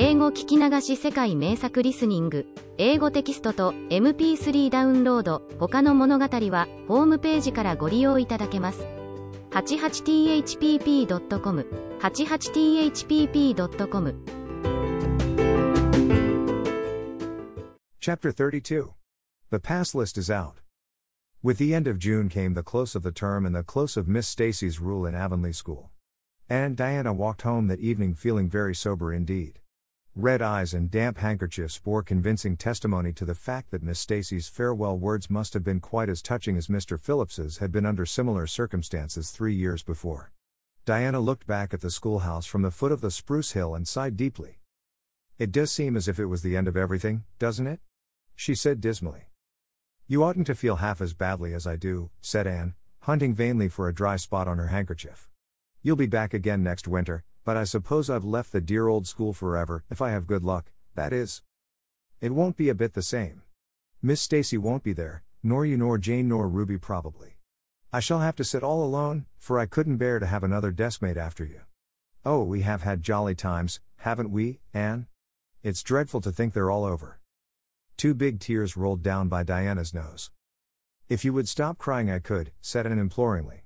英語聞き流し世界名作リスニング英語テキストと MP3 ダウンロード他の物語はホームページからご利用いただけます 88thpp.com 88thpp.com Chapter 32 The pass list is out. With the end of June came the close of the term and the close of Miss Stacy's rule in Avonlea School. And Diana walked home that evening feeling very sober indeed. Red eyes and damp handkerchiefs bore convincing testimony to the fact that Miss Stacy's farewell words must have been quite as touching as Mr. Phillips's had been under similar circumstances three years before. Diana looked back at the schoolhouse from the foot of the spruce hill and sighed deeply. It does seem as if it was the end of everything, doesn't it? She said dismally. You oughtn't to feel half as badly as I do, said Anne, hunting vainly for a dry spot on her handkerchief. You'll be back again next winter, but I suppose I've left the dear old school forever, if I have good luck, that is. It won't be a bit the same. Miss Stacy won't be there, nor you nor Jane nor Ruby probably. I shall have to sit all alone, for I couldn't bear to have another deskmate after you. Oh, we have had jolly times, haven't we, Anne? It's dreadful to think they're all over. Two big tears rolled down by Diana's nose. If you would stop crying, I could, said Anne imploringly.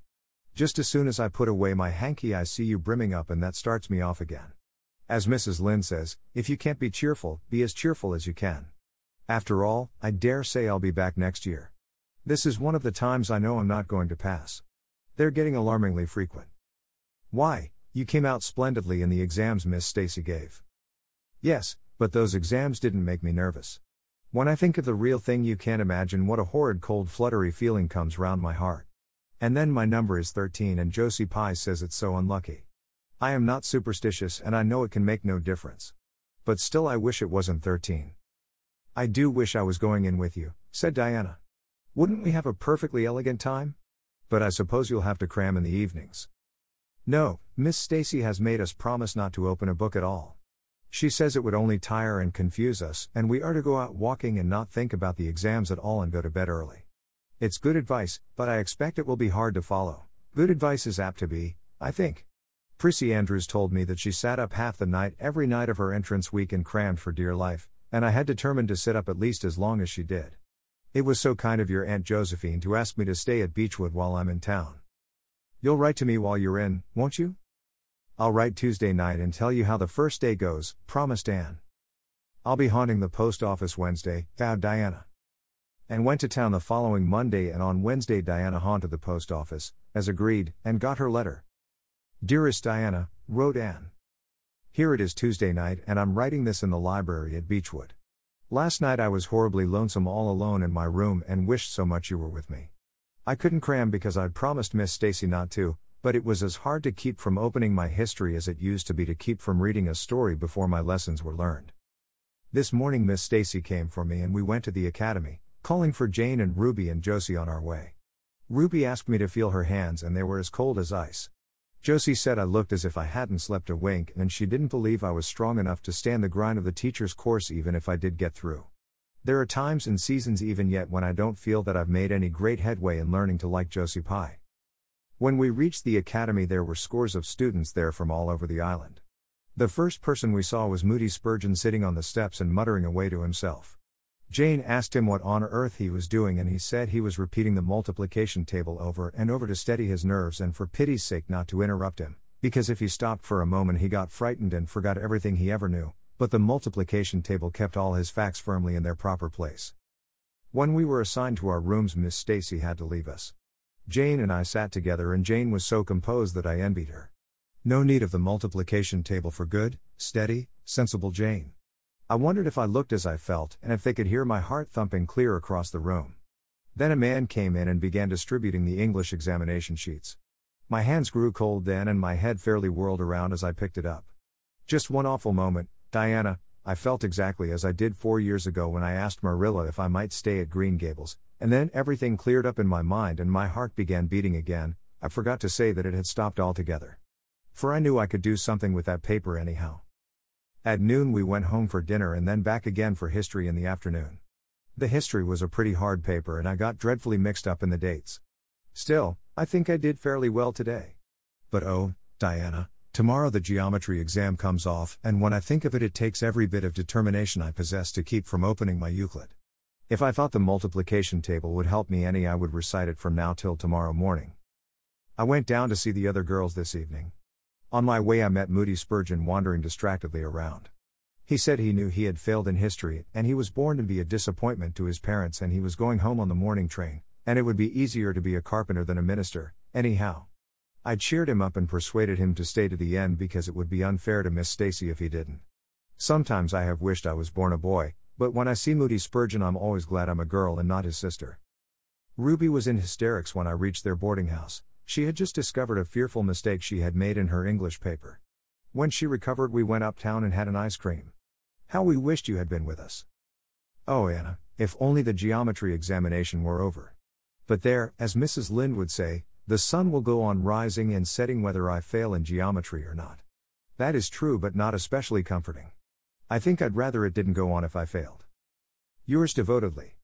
Just as soon as I put away my hanky, I see you brimming up, and that starts me off again. As Mrs. Lynde says, if you can't be cheerful, be as cheerful as you can. After all, I dare say I'll be back next year. This is one of the times I know I'm not going to pass. They're getting alarmingly frequent. Why, you came out splendidly in the exams Miss Stacy gave. Yes, but those exams didn't make me nervous. When I think of the real thing, you can't imagine what a horrid cold fluttery feeling comes round my heart. And then my number is 13 and Josie Pye says it's so unlucky. I am not superstitious and I know it can make no difference. But still, I wish it wasn't 13. I do wish I was going in with you, said Diana. Wouldn't we have a perfectly elegant time? But I suppose you'll have to cram in the evenings. No, Miss Stacy has made us promise not to open a book at all. She says it would only tire and confuse us, and we are to go out walking and not think about the exams at all and go to bed early. It's good advice, but I expect it will be hard to follow. Good advice is apt to be, I think. Prissy Andrews told me that she sat up half the night every night of her entrance week and crammed for dear life, and I had determined to sit up at least as long as she did. It was so kind of your Aunt Josephine to ask me to stay at Beechwood while I'm in town. You'll write to me while you're in, won't you? I'll write Tuesday night and tell you how the first day goes, promised Anne. I'll be haunting the post office Wednesday, vowed Diana and went to town the following Monday and on Wednesday Diana haunted the post office, as agreed, and got her letter. Dearest Diana, wrote Anne. Here it is Tuesday night and I'm writing this in the library at Beechwood. Last night I was horribly lonesome all alone in my room and wished so much you were with me. I couldn't cram because I'd promised Miss Stacy not to, but it was as hard to keep from opening my history as it used to be to keep from reading a story before my lessons were learned. This morning Miss Stacy came for me and we went to the academy, calling for Jane and Ruby and Josie on our way. Ruby asked me to feel her hands and they were as cold as ice. Josie said I looked as if I hadn't slept a wink and she didn't believe I was strong enough to stand the grind of the teacher's course even if I did get through. There are times and seasons even yet when I don't feel that I've made any great headway in learning to like Josie Pye. When we reached the academy, there were scores of students there from all over the island. The first person we saw was Moody Spurgeon sitting on the steps and muttering away to himself. Jane asked him what on earth he was doing, and he said he was repeating the multiplication table over and over to steady his nerves and for pity's sake not to interrupt him, because if he stopped for a moment he got frightened and forgot everything he ever knew, but the multiplication table kept all his facts firmly in their proper place. When we were assigned to our rooms, Miss Stacy had to leave us. Jane and I sat together, and Jane was so composed that I envied her. No need of the multiplication table for good, steady, sensible Jane. I wondered if I looked as I felt and if they could hear my heart thumping clear across the room. Then a man came in and began distributing the English examination sheets. My hands grew cold then and my head fairly whirled around as I picked it up. Just one awful moment, Diana, I felt exactly as I did four years ago when I asked Marilla if I might stay at Green Gables, and then everything cleared up in my mind and my heart began beating again. I forgot to say that it had stopped altogether. For I knew I could do something with that paper anyhow. At noon, we went home for dinner and then back again for history in the afternoon. The history was a pretty hard paper and I got dreadfully mixed up in the dates. Still, I think I did fairly well today. But oh, Diana, Tomorrow the geometry exam comes off, and when I think of it, it takes every bit of determination I possess to keep from opening my Euclid. If I thought the multiplication table would help me any, I would recite it from now till tomorrow morning. I went down to see the other girls this evening. On my way, I met Moody Spurgeon wandering distractedly around. He said he knew he had failed in history, and he was born to be a disappointment to his parents, and he was going home on the morning train, and it would be easier to be a carpenter than a minister, anyhow. I cheered him up and persuaded him to stay to the end because it would be unfair to Miss Stacy if he didn't. Sometimes I have wished I was born a boy, but when I see Moody Spurgeon, I'm always glad I'm a girl and not his sister. Ruby was in hysterics when I reached their boarding house. She had just discovered a fearful mistake she had made in her English paper. When she recovered, we went uptown and had an ice cream. How we wished you had been with us. Oh, Diana, if only the geometry examination were over. But there, as Mrs. Lynde would say, the sun will go on rising and setting whether I fail in geometry or not. That is true, but not especially comforting. I think I'd rather it didn't go on if I failed. Yours devotedly.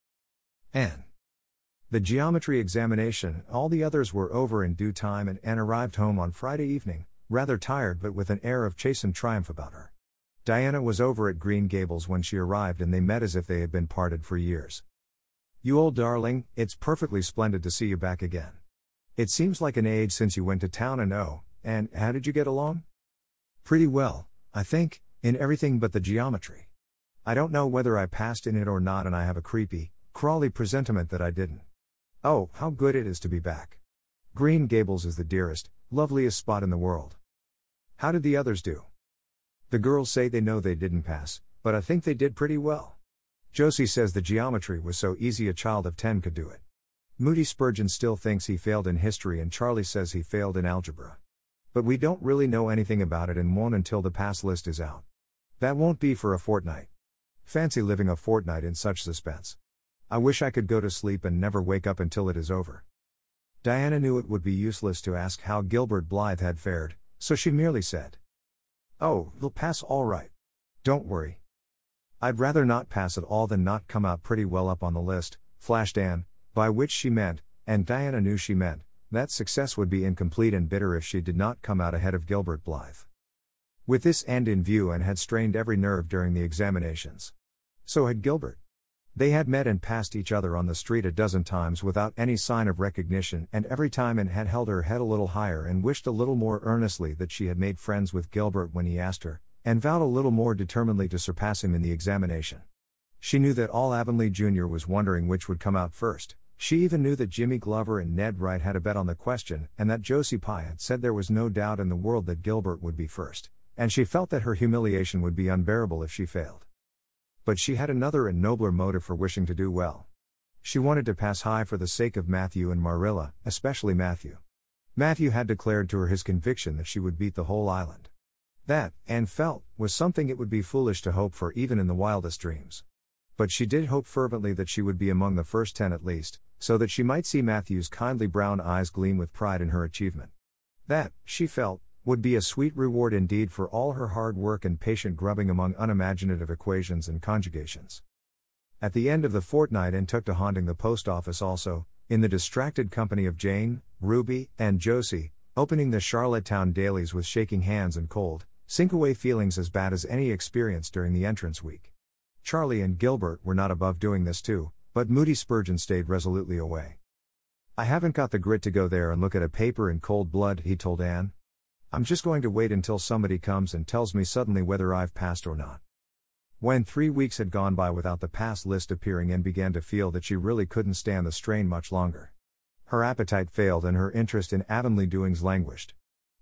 Anne. The geometry examination, all the others were over in due time, and Anne arrived home on Friday evening, rather tired but with an air of chastened triumph about her. Diana was over at Green Gables when she arrived, and they met as if they had been parted for years. You old darling, it's perfectly splendid to see you back again. It seems like an age since you went to town and oh, and how did you get along? Pretty well, I think, in everything but the geometry. I don't know whether I passed in it or not, and I have a creepy, crawly presentiment that I didn't. Oh, how good it is to be back. Green Gables is the dearest, loveliest spot in the world. How did the others do? The girls say they know they didn't pass, but I think they did pretty well. Josie says the geometry was so easy a child of 10 could do it. Moody Spurgeon still thinks he failed in history and Charlie says he failed in algebra. But we don't really know anything about it and won't until the pass list is out. That won't be for a fortnight. Fancy living a fortnight in such suspense. I wish I could go to sleep and never wake up until it is over. Diana knew it would be useless to ask how Gilbert Blythe had fared, so she merely said, Oh, he'll pass all right. Don't worry. I'd rather not pass at all than not come out pretty well up on the list, flashed Anne, by which she meant, and Diana knew she meant, that success would be incomplete and bitter if she did not come out ahead of Gilbert Blythe. With this end in view, Anne had strained every nerve during the examinations. So had Gilbert. They had met and passed each other on the street a dozen times without any sign of recognition, and every time Anne had held her head a little higher and wished a little more earnestly that she had made friends with Gilbert when he asked her, and vowed a little more determinedly to surpass him in the examination. She knew that all Avonlea Jr. was wondering which would come out first, she even knew that Jimmy Glover and Ned Wright had a bet on the question, and that Josie Pye had said there was no doubt in the world that Gilbert would be first, and she felt that her humiliation would be unbearable if she failed. But she had another and nobler motive for wishing to do well. She wanted to pass high for the sake of Matthew and Marilla, especially Matthew. Matthew had declared to her his conviction that she would beat the whole island. That, Anne felt, was something it would be foolish to hope for even in the wildest dreams. But she did hope fervently that she would be among the first ten at least, so that she might see Matthew's kindly brown eyes gleam with pride in her achievement. That, she felt, would be a sweet reward indeed for all her hard work and patient grubbing among unimaginative equations and conjugations. At the end of the fortnight, Anne took to haunting the post office also, in the distracted company of Jane, Ruby, and Josie, opening the Charlottetown dailies with shaking hands and cold, sink away feelings as bad as any experienced during the entrance week. Charlie and Gilbert were not above doing this too, but Moody Spurgeon stayed resolutely away. I haven't got the grit to go there and look at a paper in cold blood, he told Anne. I'm just going to wait until somebody comes and tells me suddenly whether I've passed or not. When three weeks had gone by without the pass list appearing, Anne began to feel that she really couldn't stand the strain much longer. Her appetite failed and her interest in Avonlea doings languished.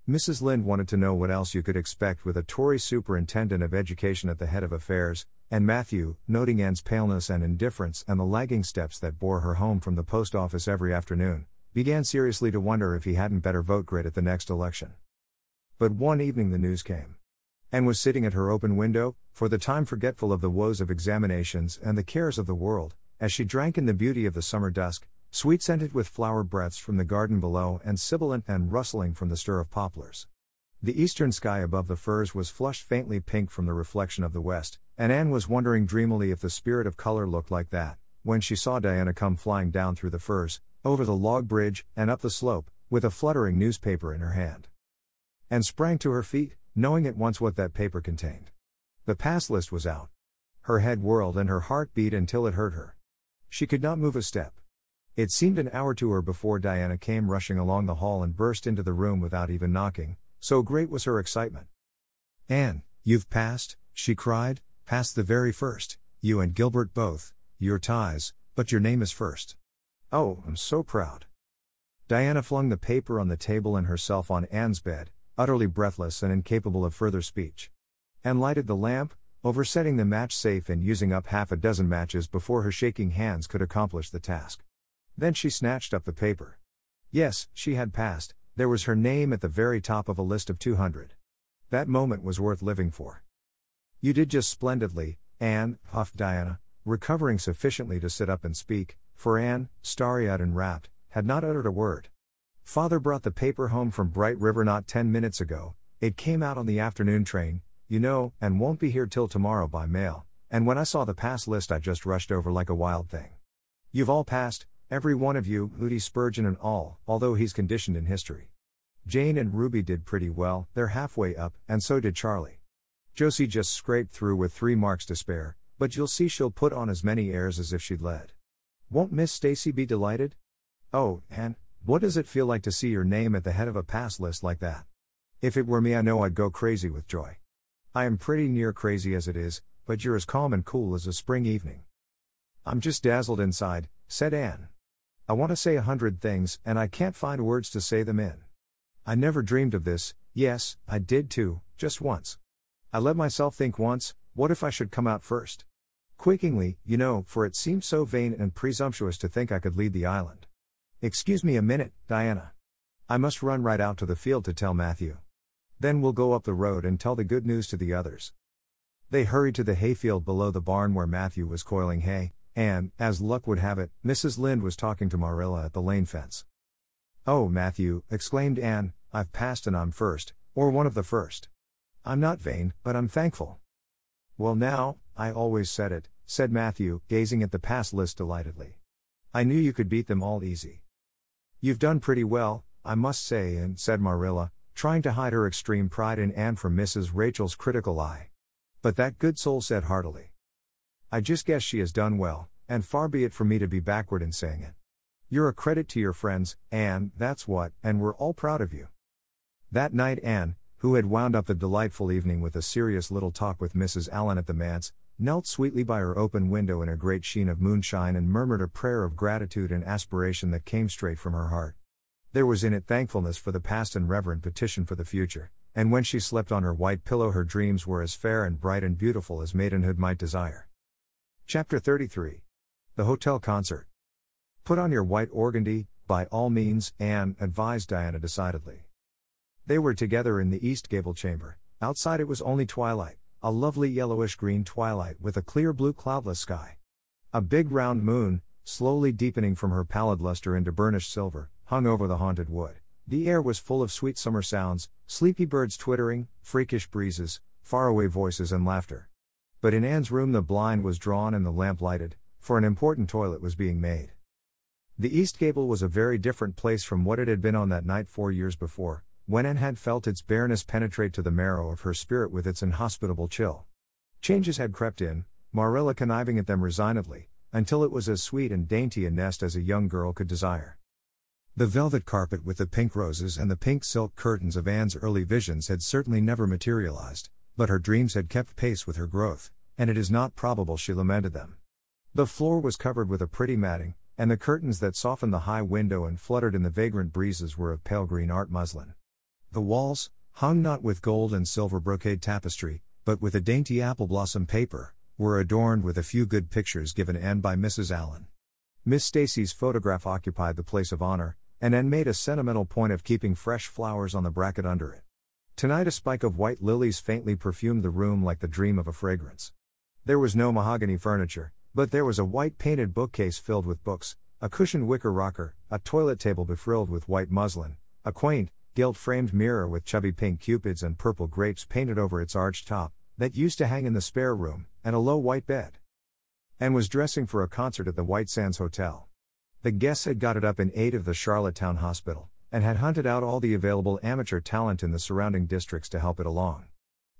Mrs. Lynde wanted to know what else you could expect with a Tory superintendent of education at the head of affairs, and Matthew, noting Anne's paleness and indifference and the lagging steps that bore her home from the post office every afternoon, began seriously to wonder if he hadn't better vote Grit at the next election. But one evening the news came. Anne was sitting at her open window, for the time forgetful of the woes of examinations and the cares of the world, as she drank in the beauty of the summer dusk, sweet scented with flower breaths from the garden below and sibilant and rustling from the stir of poplars. The eastern sky above the firs was flushed faintly pink from the reflection of the west, and Anne was wondering dreamily if the spirit of color looked like that, when she saw Diana come flying down through the firs, over the log bridge, and up the slope, with a fluttering newspaper in her hand. And sprang to her feet, knowing at once what that paper contained. The pass list was out. Her head whirled and her heart beat until it hurt her. She could not move a step. It seemed an hour to her before Diana came rushing along the hall and burst into the room without even knocking, so great was her excitement. Anne, you've passed, she cried, passed the very first, you and Gilbert both, your ties, but your name is first. Oh, I'm so proud. Diana flung the paper on the table and herself on Anne's bed, utterly breathless and incapable of further speech. Anne lighted the lamp, oversetting the match safe and using up half a dozen matches before her shaking hands could accomplish the task. Then she snatched up the paper. Yes, she had passed, there was her name at the very top of a list of 200. That moment was worth living for. You did just splendidly, Anne, puffed Diana, recovering sufficiently to sit up and speak, for Anne, starry eyed and rapt, had not uttered a word. Father brought the paper home from Bright River not ten minutes ago, it came out on the afternoon train, you know, and won't be here till tomorrow by mail, and when I saw the pass list I just rushed over like a wild thing. You've all passed, Every one of you, Moody Spurgeon and all, although he's conditioned in history. Jane and Ruby did pretty well, they're halfway up, and so did Charlie. Josie just scraped through with three marks to spare, but you'll see she'll put on as many airs as if she'd led. Won't Miss Stacy be delighted? Oh, and what does it feel like to see your name at the head of a pass list like that? If it were me, I know I'd go crazy with joy. I am pretty near crazy as it is, but you're as calm and cool as a spring evening. I'm just dazzled inside, said Anne. I want to say a hundred things, and I can't find words to say them in. I never dreamed of this, yes, I did too, just once. I let myself think once, what if I should come out first? Quakingly, you know, for it seemed so vain and presumptuous to think I could lead the island. Excuse me a minute, Diana. I must run right out to the field to tell Matthew. Then we'll go up the road and tell the good news to the others. They hurried to the hayfield below the barn where Matthew was coiling hay, and, as luck would have it, Mrs. Lynde was talking to Marilla at the lane fence. Oh, Matthew, exclaimed Anne, I've passed and I'm first, or one of the first. I'm not vain, but I'm thankful. Well, now, I always said it, said Matthew, gazing at the pass list delightedly. I knew you could beat them all easy. You've done pretty well, I must say, and said Marilla, trying to hide her extreme pride in Anne from Mrs. Rachel's critical eye. But that good soul said heartily, I just guess she has done well, and far be it from me to be backward in saying it. You're a credit to your friends, Anne, that's what, and we're all proud of you. That night, Anne, who had wound up the delightful evening with a serious little talk with Mrs. Allan at the manse, knelt sweetly by her open window in a great sheen of moonshine and murmured a prayer of gratitude and aspiration that came straight from her heart. There was in it thankfulness for the past and reverent petition for the future, and when she slept on her white pillow, her dreams were as fair and bright and beautiful as maidenhood might desire. Chapter 33 The Hotel Concert. Put on your white organdy, by all means, Anne advised Diana decidedly. They were together in the east gable chamber. Outside it was only twilight, a lovely yellowish green twilight with a clear blue cloudless sky. A big round moon, slowly deepening from her pallid luster into burnished silver, hung over the haunted wood. The air was full of sweet summer sounds, sleepy birds twittering, freakish breezes, faraway voices and laughter. But in Anne's room the blind was drawn and the lamp lighted, for an important toilet was being made. The east gable was a very different place from what it had been on that night four years before, when Anne had felt its bareness penetrate to the marrow of her spirit with its inhospitable chill. Changes had crept in, Marilla conniving at them resignedly, until it was as sweet and dainty a nest as a young girl could desire. The velvet carpet with the pink roses and the pink silk curtains of Anne's early visions had certainly never materialized, but her dreams had kept pace with her growth, and it is not probable she lamented them. The floor was covered with a pretty matting, and the curtains that softened the high window and fluttered in the vagrant breezes were of pale green art muslin. The walls, hung not with gold and silver brocade tapestry, but with a dainty apple blossom paper, were adorned with a few good pictures given Anne by Mrs. Allan. Miss Stacy's photograph occupied the place of honor, and Anne made a sentimental point of keeping fresh flowers on the bracket under it. Tonight, a spike of white lilies faintly perfumed the room like the dream of a fragrance. There was no mahogany furniture, but there was a white painted bookcase filled with books, a cushioned wicker rocker, a toilet table befrilled with white muslin, a quaint, gilt framed mirror with chubby pink cupids and purple grapes painted over its arched top, that used to hang in the spare room, and a low white bed. Anne was dressing for a concert at the White Sands Hotel. The guests had got it up in aid of the Charlottetown Hospital, and had hunted out all the available amateur talent in the surrounding districts to help it along.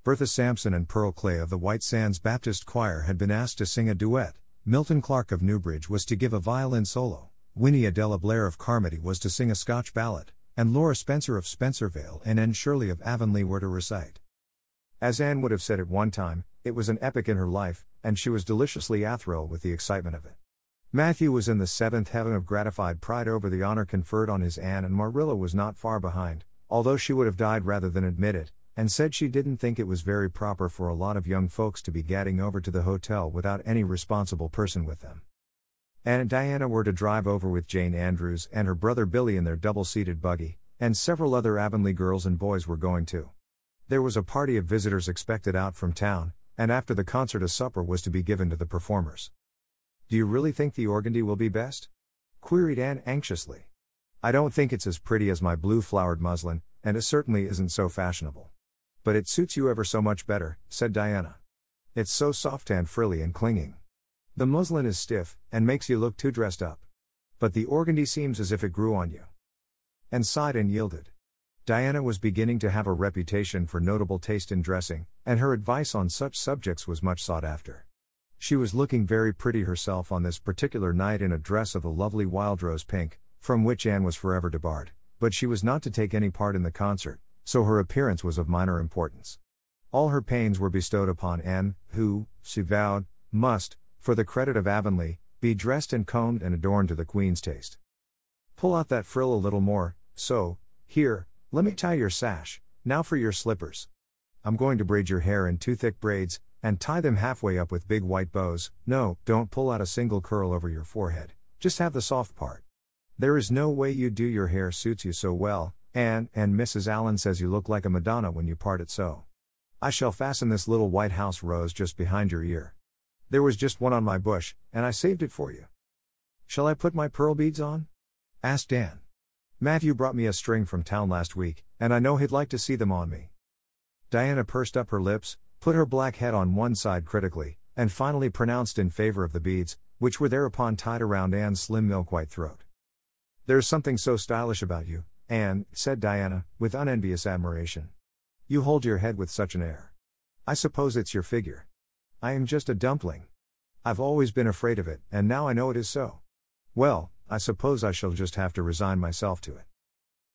Bertha Sampson and Pearl Clay of the White Sands Baptist Choir had been asked to sing a duet, Milton Clark of Newbridge was to give a violin solo, Winnie Adela Blair of Carmody was to sing a Scotch ballad, and Laura Spencer of Spencervale and Anne Shirley of Avonlea were to recite. As Anne would have said at one time, it was an epic in her life, and she was deliciously athrilled with the excitement of it. Matthew was in the seventh heaven of gratified pride over the honor conferred on his Anne, and Marilla was not far behind, although she would have died rather than admit it, and said she didn't think it was very proper for a lot of young folks to be gadding over to the hotel without any responsible person with them. Anne and Diana were to drive over with Jane Andrews and her brother Billy in their double seated buggy, and several other Avonlea girls and boys were going too. There was a party of visitors expected out from town, and after the concert, a supper was to be given to the performers. Do you really think the organdy will be best? queried Anne anxiously. I don't think it's as pretty as my blue flowered muslin, and it certainly isn't so fashionable. But it suits you ever so much better, said Diana. It's so soft and frilly and clinging. The muslin is stiff, and makes you look too dressed up. But the organdy seems as if it grew on you. Anne sighed and yielded. Diana was beginning to have a reputation for notable taste in dressing, and her advice on such subjects was much sought after. She was looking very pretty herself on this particular night in a dress of the lovely wild rose pink, from which Anne was forever debarred, but she was not to take any part in the concert, so her appearance was of minor importance. All her pains were bestowed upon Anne, who, she vowed, must, for the credit of Avonlea, be dressed and combed and adorned to the Queen's taste. Pull out that frill a little more, so, here, let me tie your sash, now for your slippers. I'm going to braid your hair in two thick braids, and tie them halfway up with big white bows. No, don't pull out a single curl over your forehead, just have the soft part. There is no way you do your hair suits you so well, and, and Mrs. Allan says you look like a Madonna when you part it so. I shall fasten this little White House rose just behind your ear. There was just one on my bush, and I saved it for you. Shall I put my pearl beads on? asked Anne. Matthew brought me a string from town last week, and I know he'd like to see them on me. Diana pursed up her lips, put her black head on one side critically, and finally pronounced in favor of the beads, which were thereupon tied around Anne's slim milk white throat. There's something so stylish about you, Anne, said Diana, with unenvious admiration. You hold your head with such an air. I suppose it's your figure. I am just a dumpling. I've always been afraid of it, and now I know it is so. Well, I suppose I shall just have to resign myself to it.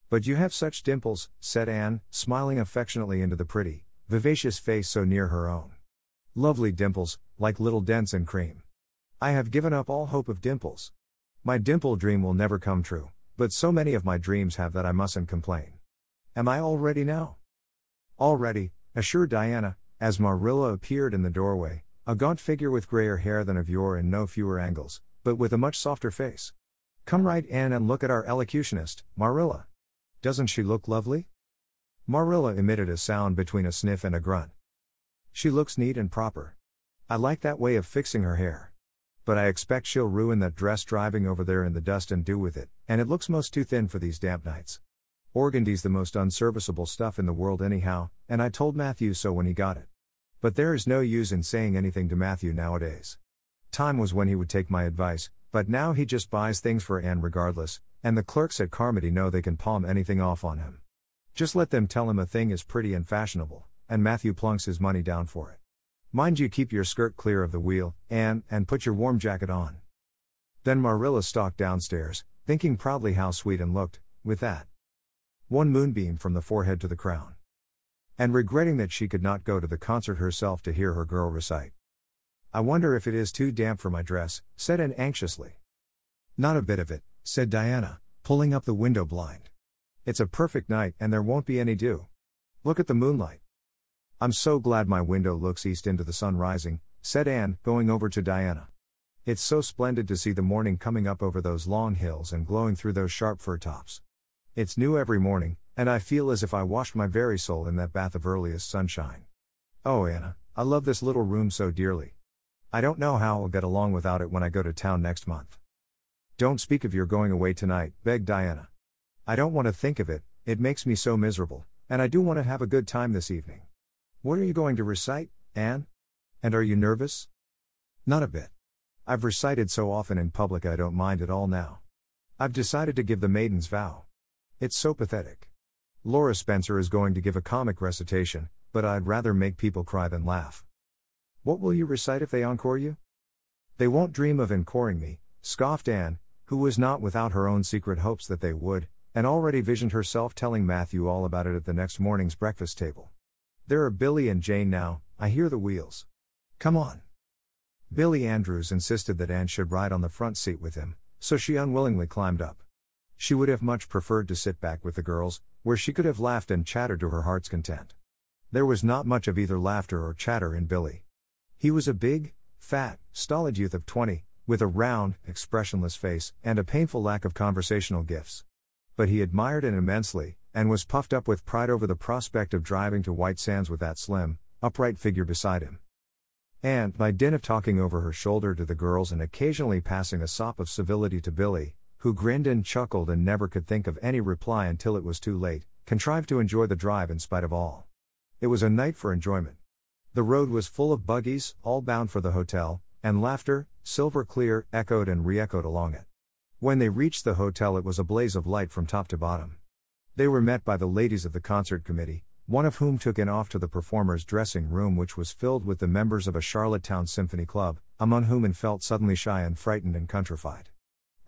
But you have such dimples, said Anne, smiling affectionately into the pretty, vivacious face so near her own. Lovely dimples, like little dents in cream. I have given up all hope of dimples. My dimple dream will never come true. But so many of my dreams have that I mustn't complain. Am I all ready now? All ready, assured Diana, as Marilla appeared in the doorway, a gaunt figure with grayer hair than of yore and no fewer angles, but with a much softer face. Come right in and look at our elocutionist, Marilla. Doesn't she look lovely? Marilla emitted a sound between a sniff and a grunt. She looks neat and proper. I like that way of fixing her hair but I expect she'll ruin that dress driving over there in the dust and dew with it, and it looks most too thin for these damp nights. Organdy's the most unserviceable stuff in the world, anyhow, and I told Matthew so when he got it. But there is no use in saying anything to Matthew nowadays. Time was when he would take my advice, but now he just buys things for Anne regardless, and the clerks at Carmody know they can palm anything off on him. Just let them tell him a thing is pretty and fashionable, and Matthew plunks his money down for it. Mind you keep your skirt clear of the wheel, Anne, and put your warm jacket on. Then Marilla stalked downstairs, thinking proudly how sweet and looked, with that one moonbeam from the forehead to the crown. And regretting that she could not go to the concert herself to hear her girl recite. I wonder if it is too damp for my dress, said Anne anxiously. Not a bit of it, said Diana, pulling up the window blind. It's a perfect night and there won't be any dew. Look at the moonlight. I'm so glad my window looks east into the sun rising, said Anne, going over to Diana. It's so splendid to see the morning coming up over those long hills and glowing through those sharp fir tops. It's new every morning, and I feel as if I washed my very soul in that bath of earliest sunshine. Oh, Diana, I love this little room so dearly. I don't know how I'll get along without it when I go to town next month. Don't speak of your going away tonight, begged Diana. I don't want to think of it, it makes me so miserable, and I do want to have a good time this evening. What are you going to recite, Anne? And are you nervous? Not a bit. I've recited so often in public I don't mind at all now. I've decided to give the maiden's vow. It's so pathetic. Laura Spencer is going to give a comic recitation, but I'd rather make people cry than laugh. What will you recite if they encore you? They won't dream of encoring me, scoffed Anne, who was not without her own secret hopes that they would, and already visioned herself telling Matthew all about it at the next morning's breakfast table. There are Billy and Jane now, I hear the wheels. Come on. Billy Andrews insisted that Anne should ride on the front seat with him, so she unwillingly climbed up. She would have much preferred to sit back with the girls, where she could have laughed and chattered to her heart's content. There was not much of either laughter or chatter in Billy. He was a big, fat, stolid youth of 20, with a round, expressionless face and a painful lack of conversational gifts. But he admired it immensely, and was puffed up with pride over the prospect of driving to White Sands with that slim, upright figure beside him. And, by dint of talking over her shoulder to the girls and occasionally passing a sop of civility to Billy, who grinned and chuckled and never could think of any reply until it was too late, contrived to enjoy the drive in spite of all. It was a night for enjoyment. The road was full of buggies, all bound for the hotel, and laughter, silver clear, echoed and re echoed along it. When they reached the hotel, it was a blaze of light from top to bottom. They were met by the ladies of the concert committee, one of whom took Anne off to the performer's dressing room, which was filled with the members of a Charlottetown Symphony Club, among whom Anne felt suddenly shy and frightened and countrified.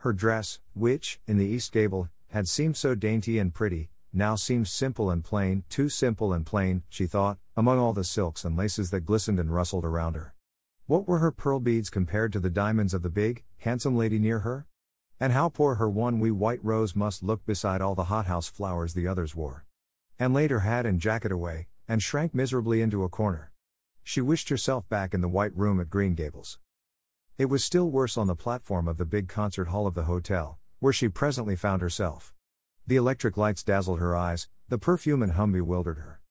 Her dress, which, in the East Gable, had seemed so dainty and pretty, now seemed simple and plain, too simple and plain, she thought, among all the silks and laces that glistened and rustled around her. What were her pearl beads compared to the diamonds of the big, handsome lady near her? And how poor her one wee white rose must look beside all the hothouse flowers the others wore. Anne laid her hat and jacket away, and shrank miserably into a corner. She wished herself back in the white room at Green Gables. It was still worse on the platform of the big concert hall of the hotel, where she presently found herself. The electric lights dazzled her eyes, the perfume and hum bewildered her.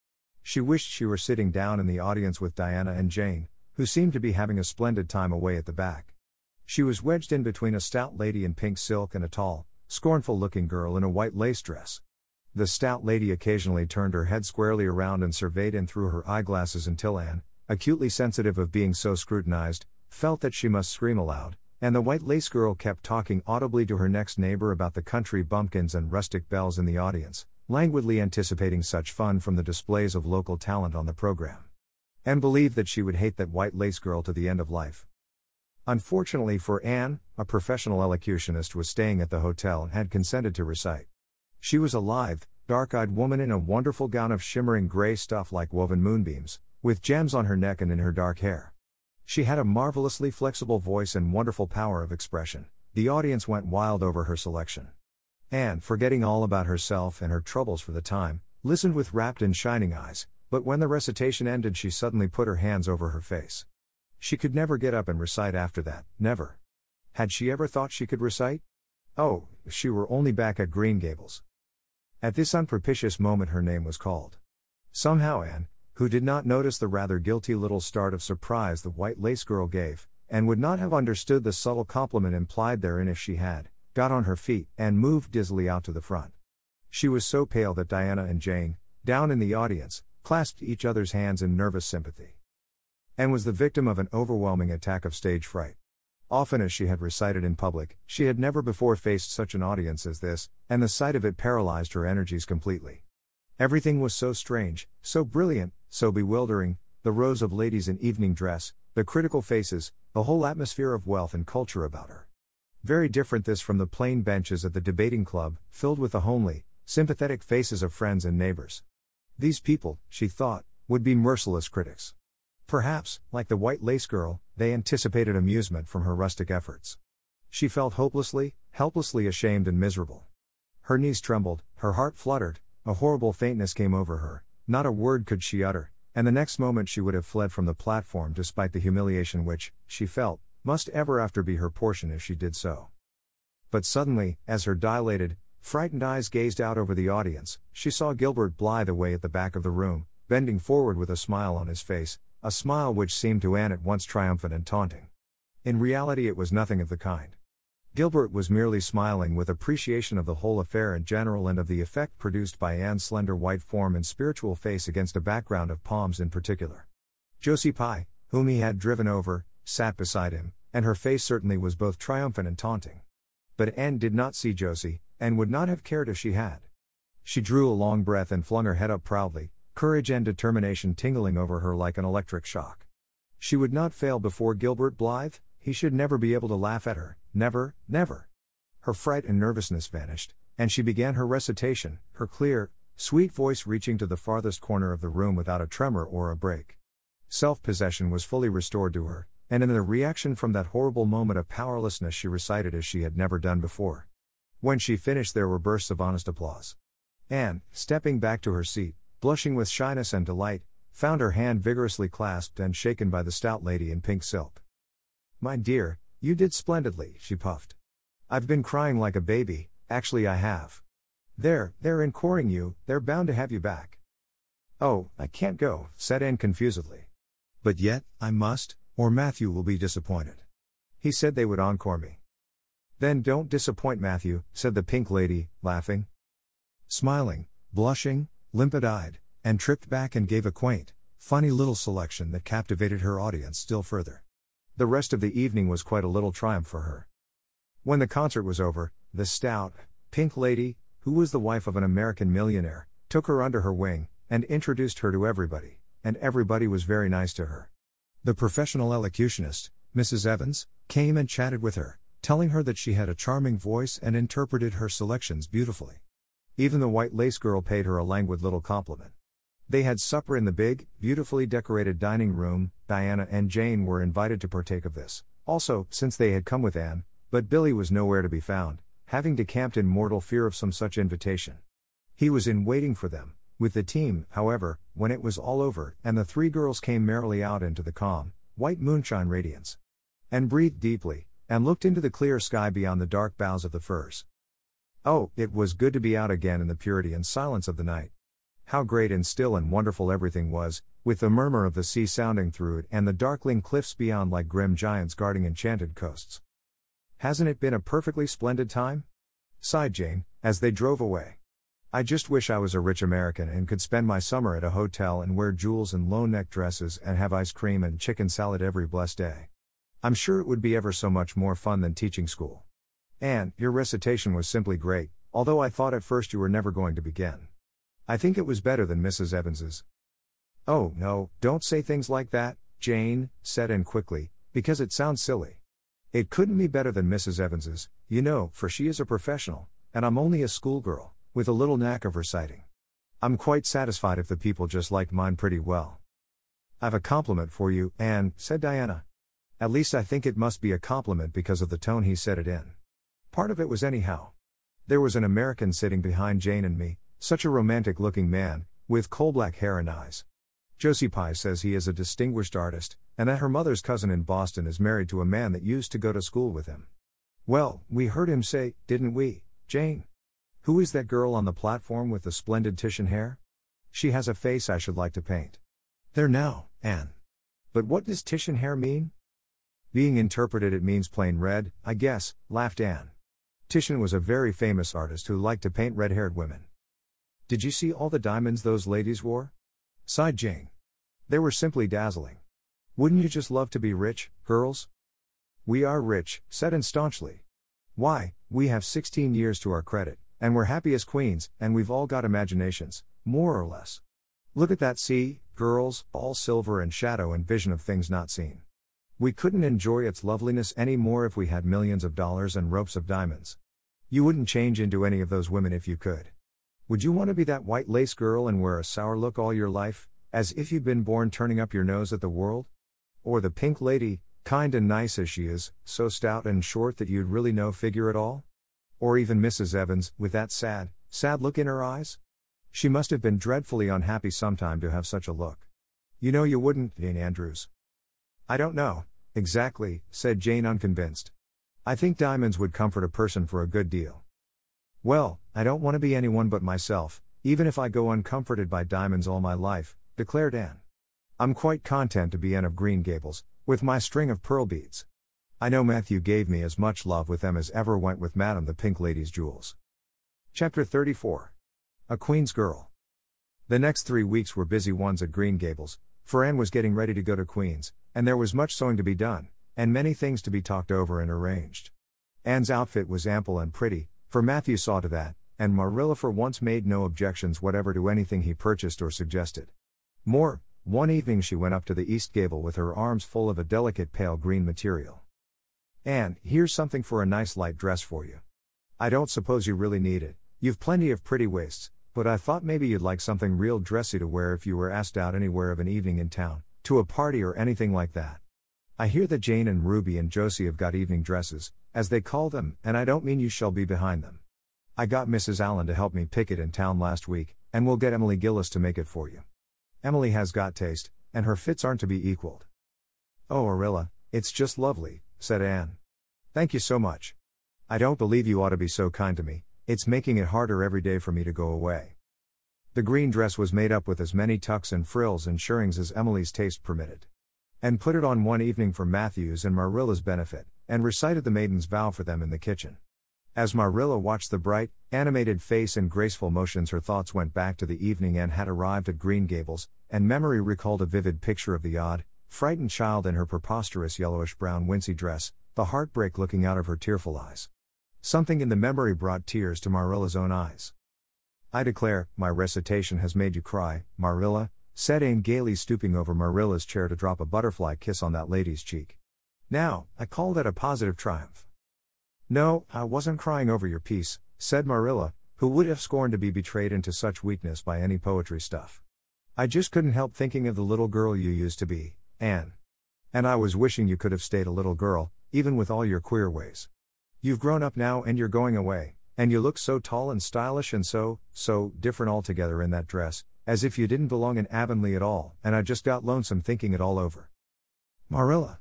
She wished she were sitting down in the audience with Diana and Jane, who seemed to be having a splendid time away at the back. She was wedged in between a stout lady in pink silk and a tall, scornful looking girl in a white lace dress. The stout lady occasionally turned her head squarely around and surveyed Anne through her eyeglasses until Anne, acutely sensitive of being so scrutinized, felt that she must scream aloud, and the white lace girl kept talking audibly to her next neighbor about the country bumpkins and rustic belles in the audience, languidly anticipating such fun from the displays of local talent on the program. Anne believed that she would hate that white lace girl to the end of life. Unfortunately for Anne, a professional elocutionist was staying at the hotel and had consented to recite. She was a lithe, dark eyed woman in a wonderful gown of shimmering gray stuff like woven moonbeams, with gems on her neck and in her dark hair. She had a marvelously flexible voice and wonderful power of expression. The audience went wild over her selection. Anne, forgetting all about herself and her troubles for the time, listened with rapt and shining eyes, but when the recitation ended, she suddenly put her hands over her face. She could never get up and recite after that, never. Had she ever thought she could recite? Oh, if she were only back at Green Gables. At this unpropitious moment, her name was called. Somehow, Anne, who did not notice the rather guilty little start of surprise the white lace girl gave, and would not have understood the subtle compliment implied therein if she had, got on her feet and moved dizzily out to the front. She was so pale that Diana and Jane, down in the audience, clasped each other's hands in nervous sympathy. Anne was the victim of an overwhelming attack of stage fright. Often as she had recited in public, she had never before faced such an audience as this, and the sight of it paralyzed her energies completely. Everything was so strange, so brilliant, so bewildering the rows of ladies in evening dress, the critical faces, the whole atmosphere of wealth and culture about her. Very different this from the plain benches at the debating club, filled with the homely, sympathetic faces of friends and neighbors. These people, she thought, would be merciless critics. Perhaps, like the white lace girl, they anticipated amusement from her rustic efforts. She felt hopelessly, helplessly ashamed and miserable. Her knees trembled, her heart fluttered, a horrible faintness came over her, not a word could she utter, and the next moment she would have fled from the platform despite the humiliation which, she felt, must ever after be her portion if she did so. But suddenly, as her dilated, frightened eyes gazed out over the audience, she saw Gilbert Blythe away at the back of the room, bending forward with a smile on his face, a smile which seemed to Anne at once triumphant and taunting. In reality, it was nothing of the kind. Gilbert was merely smiling with appreciation of the whole affair in general and of the effect produced by Anne's slender white form and spiritual face against a background of palms in particular. Josie Pye, whom he had driven over, sat beside him, and her face certainly was both triumphant and taunting. But Anne did not see Josie, and would not have cared if she had. She drew a long breath and flung her head up proudly, courage and determination tingling over her like an electric shock. She would not fail before Gilbert Blythe, he should never be able to laugh at her, never, never. Her fright and nervousness vanished, and she began her recitation, her clear, sweet voice reaching to the farthest corner of the room without a tremor or a break. Self possession was fully restored to her, and in the reaction from that horrible moment of powerlessness, she recited as she had never done before. When she finished, there were bursts of honest applause. Anne, stepping back to her seat, blushing with shyness and delight, found her hand vigorously clasped and shaken by the stout lady in pink silk. My dear, you did splendidly, she puffed. I've been crying like a baby, actually, I have. There, they're encoring you, they're bound to have you back. Oh, I can't go, said Anne confusedly. But yet, I must, or Matthew will be disappointed. He said they would encore me. Then don't disappoint Matthew, said the pink lady, laughing. Smiling, blushing, limpid eyed, Anne tripped back and gave a quaint, funny little selection that captivated her audience still further. The rest of the evening was quite a little triumph for her. When the concert was over, the stout, pink lady, who was the wife of an American millionaire, took her under her wing, and introduced her to everybody, and everybody was very nice to her. The professional elocutionist, Mrs. Evans, came and chatted with her, telling her that she had a charming voice and interpreted her selections beautifully. Even the white lace girl paid her a languid little compliment. They had supper in the big, beautifully decorated dining room. Diana and Jane were invited to partake of this, also, since they had come with Anne, but Billy was nowhere to be found, having decamped in mortal fear of some such invitation. He was in waiting for them, with the team, however, when it was all over, and the three girls came merrily out into the calm, white moonshine radiance. Anne breathed deeply, and looked into the clear sky beyond the dark boughs of the firs. Oh, it was good to be out again in the purity and silence of the night. How great and still and wonderful everything was, with the murmur of the sea sounding through it and the darkling cliffs beyond like grim giants guarding enchanted coasts. Hasn't it been a perfectly splendid time? sighed Jane, as they drove away. I just wish I was a rich American and could spend my summer at a hotel and wear jewels and low neck dresses and have ice cream and chicken salad every blessed day. I'm sure it would be ever so much more fun than teaching school. Anne, your recitation was simply great, although I thought at first you were never going to begin. I think it was better than Mrs. Evans's. Oh, no, don't say things like that, Jane, said Anne quickly, because it sounds silly. It couldn't be better than Mrs. Evans's, you know, for she is a professional, and I'm only a schoolgirl with a little knack of reciting. I'm quite satisfied if the people just liked mine pretty well. I've a compliment for you, Anne, said Diana. At least I think it must be a compliment because of the tone he said it in. Part of it was anyhow. There was an American sitting behind Jane and me, such a romantic looking man, with coal black hair and eyes. Josie Pye says he is a distinguished artist, and that her mother's cousin in Boston is married to a man that used to go to school with him. Well, we heard him say, didn't we, Jane? Who is that girl on the platform with the splendid Titian hair? She has a face I should like to paint. There now, Anne. But what does Titian hair mean? Being interpreted, it means plain red, I guess, laughed Anne. Titian was a very famous artist who liked to paint red haired women. Did you see all the diamonds those ladies wore? sighed Jane. They were simply dazzling. Wouldn't you just love to be rich, girls? We are rich, said Anne staunchly. Why, we have 16 years to our credit. And we're happy as queens, and we've all got imaginations, more or less. Look at that sea, girls, all silver and shadow and vision of things not seen. We couldn't enjoy its loveliness any more if we had millions of dollars and ropes of diamonds. You wouldn't change into any of those women if you could. Would you want to be that white lace girl and wear a sour look all your life, as if you'd been born turning up your nose at the world? Or the pink lady, kind and nice as she is, so stout and short that you'd really no figure at all? Or even Mrs. Evans, with that sad, sad look in her eyes? She must have been dreadfully unhappy sometime to have such a look. You know you wouldn't, Jane Andrews. I don't know, exactly, said Jane unconvinced. I think diamonds would comfort a person for a good deal. Well, I don't want to be anyone but myself, even if I go uncomforted by diamonds all my life, declared Anne. I'm quite content to be Anne of Green Gables, with my string of pearl beads. I know Matthew gave me as much love with them as ever went with Madame the Pink Lady's jewels. Chapter 34 A Queen's Girl. The next three weeks were busy ones at Green Gables, for Anne was getting ready to go to Queen's, and there was much sewing to be done, and many things to be talked over and arranged. Anne's outfit was ample and pretty, for Matthew saw to that, and Marilla for once made no objections whatever to anything he purchased or suggested. More, one evening she went up to the east gable with her arms full of a delicate pale green material. Anne, here's something for a nice light dress for you. I don't suppose you really need it, you've plenty of pretty waists, but I thought maybe you'd like something real dressy to wear if you were asked out anywhere of an evening in town, to a party or anything like that. I hear that Jane and Ruby and Josie have got evening dresses, as they call them, and I don't mean you shall be behind them. I got Mrs. Allan to help me pick it in town last week, and we'll get Emily Gillis to make it for you. Emily has got taste, and her fits aren't to be equaled. Oh, Marilla, it's just lovely, said Anne. Thank you so much. I don't believe you ought to be so kind to me, it's making it harder every day for me to go away. The green dress was made up with as many tucks and frills and shirrings as Emily's taste permitted. Anne put it on one evening for Matthew's and Marilla's benefit, and recited the maiden's vow for them in the kitchen. As Marilla watched the bright, animated face and graceful motions, her thoughts went back to the evening Anne had arrived at Green Gables, and memory recalled a vivid picture of the odd, frightened child in her preposterous yellowish brown wincey dress, the heartbreak looking out of her tearful eyes. Something in the memory brought tears to Marilla's own eyes. I declare, my recitation has made you cry, Marilla, said Anne gaily stooping over Marilla's chair to drop a butterfly kiss on that lady's cheek. Now, I call that a positive triumph. No, I wasn't crying over your piece, said Marilla, who would have scorned to be betrayed into such weakness by any poetry stuff. I just couldn't help thinking of the little girl you used to be, Anne. And I was wishing you could have stayed a little girl, even with all your queer ways. You've grown up now and you're going away, and you look so tall and stylish and so, so different altogether in that dress, as if you didn't belong in Avonlea at all, and I just got lonesome thinking it all over. Marilla.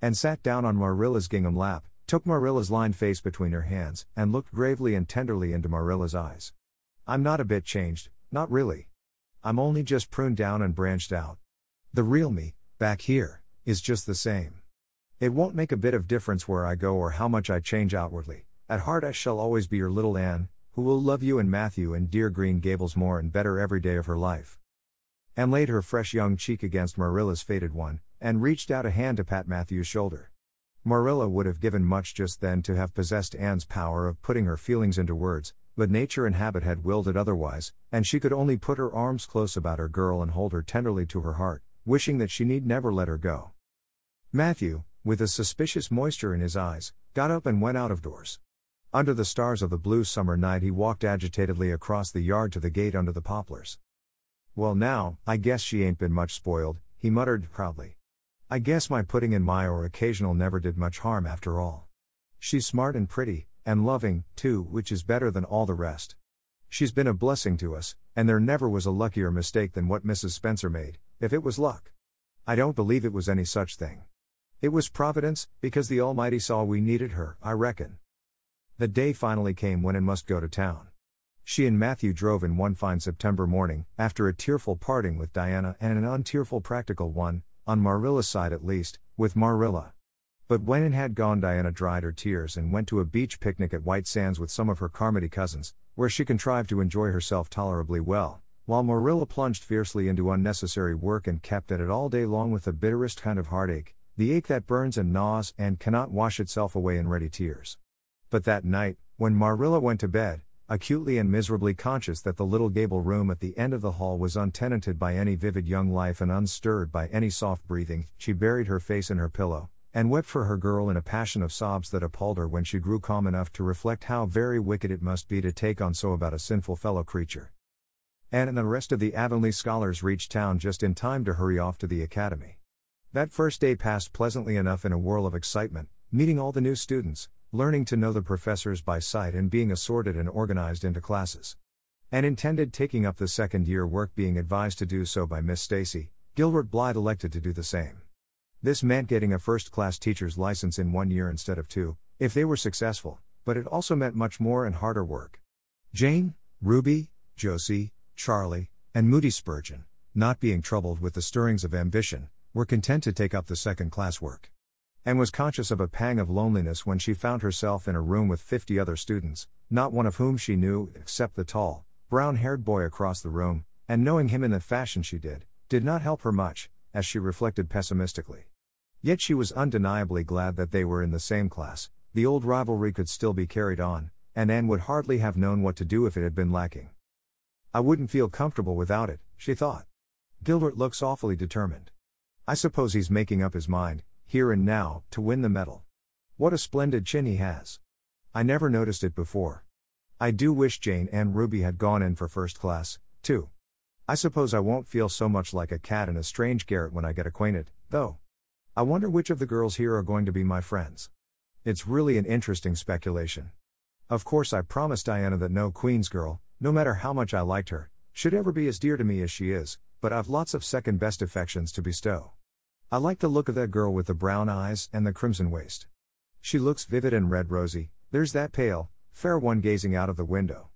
Anne sat down on Marilla's gingham lap, took Marilla's lined face between her hands, and looked gravely and tenderly into Marilla's eyes. I'm not a bit changed, not really. I'm only just pruned down and branched out. The real me, back here, is just the same. It won't make a bit of difference where I go or how much I change outwardly. At heart, I shall always be your little Anne, who will love you and Matthew and dear Green Gables more and better every day of her life. Anne laid her fresh young cheek against Marilla's faded one, and reached out a hand to pat Matthew's shoulder. Marilla would have given much just then to have possessed Anne's power of putting her feelings into words, but nature and habit had willed it otherwise, and she could only put her arms close about her girl and hold her tenderly to her heart, wishing that she need never let her go. Matthew, with a suspicious moisture in his eyes, got up and went out of doors. Under the stars of the blue summer night, he walked agitatedly across the yard to the gate under the poplars. Well, now, I guess she ain't been much spoiled, he muttered proudly. I guess my putting in my oar occasional never did much harm after all. She's smart and pretty, and loving, too, which is better than all the rest. She's been a blessing to us, and there never was a luckier mistake than what Mrs. Spencer made, if it was luck. I don't believe it was any such thing. It was Providence, because the Almighty saw we needed her, I reckon. The day finally came when it must go to town. She and Matthew drove in one fine September morning, after a tearful parting with Diana and an untearful practical one, on Marilla's side at least, with Marilla. But when it had gone, Diana dried her tears and went to a beach picnic at White Sands with some of her Carmody cousins, where she contrived to enjoy herself tolerably well, while Marilla plunged fiercely into unnecessary work and kept at it all day long with the bitterest kind of heartache, the ache that burns and gnaws and cannot wash itself away in ready tears. But that night, when Marilla went to bed, acutely and miserably conscious that the little gable room at the end of the hall was untenanted by any vivid young life and unstirred by any soft breathing, she buried her face in her pillow, and wept for her girl in a passion of sobs that appalled her when she grew calm enough to reflect how very wicked it must be to take on so about a sinful fellow creature. Anne and the rest of the Avonlea scholars reached town just in time to hurry off to the academy. That first day passed pleasantly enough in a whirl of excitement, meeting all the new students, learning to know the professors by sight and being assorted and organized into classes. Anne intended taking up the second year work being advised to do so by Miss Stacy, Gilbert Blythe elected to do the same. This meant getting a first class teacher's license in one year instead of two, if they were successful, but it also meant much more and harder work. Jane, Ruby, Josie, Charlie, and Moody Spurgeon, not being troubled with the stirrings of ambition, were content to take up the second class work Anne was conscious of a pang of loneliness when she found herself in a room with 50 other students, not one of whom she knew except the tall, brown haired boy across the room, and knowing him in the fashion she did, did not help her much, as she reflected pessimistically. Yet she was undeniably glad that they were in the same class, the old rivalry could still be carried on, and Anne would hardly have known what to do if it had been lacking. I wouldn't feel comfortable without it, she thought. Gilbert looks awfully determined. I suppose he's making up his mind, here and now, to win the medal. What a splendid chin he has. I never noticed it before. I do wish Jane and Ruby had gone in for first class, too. I suppose I won't feel so much like a cat in a strange garret when I get acquainted, though. I wonder which of the girls here are going to be my friends. It's really an interesting speculation. Of course, I promised Diana that no Queen's girl, no matter how much I liked her, should ever be as dear to me as she is, but I've lots of second best affections to bestow. I like the look of that girl with the brown eyes and the crimson waist. She looks vivid and red rosy, there's that pale, fair one gazing out of the window.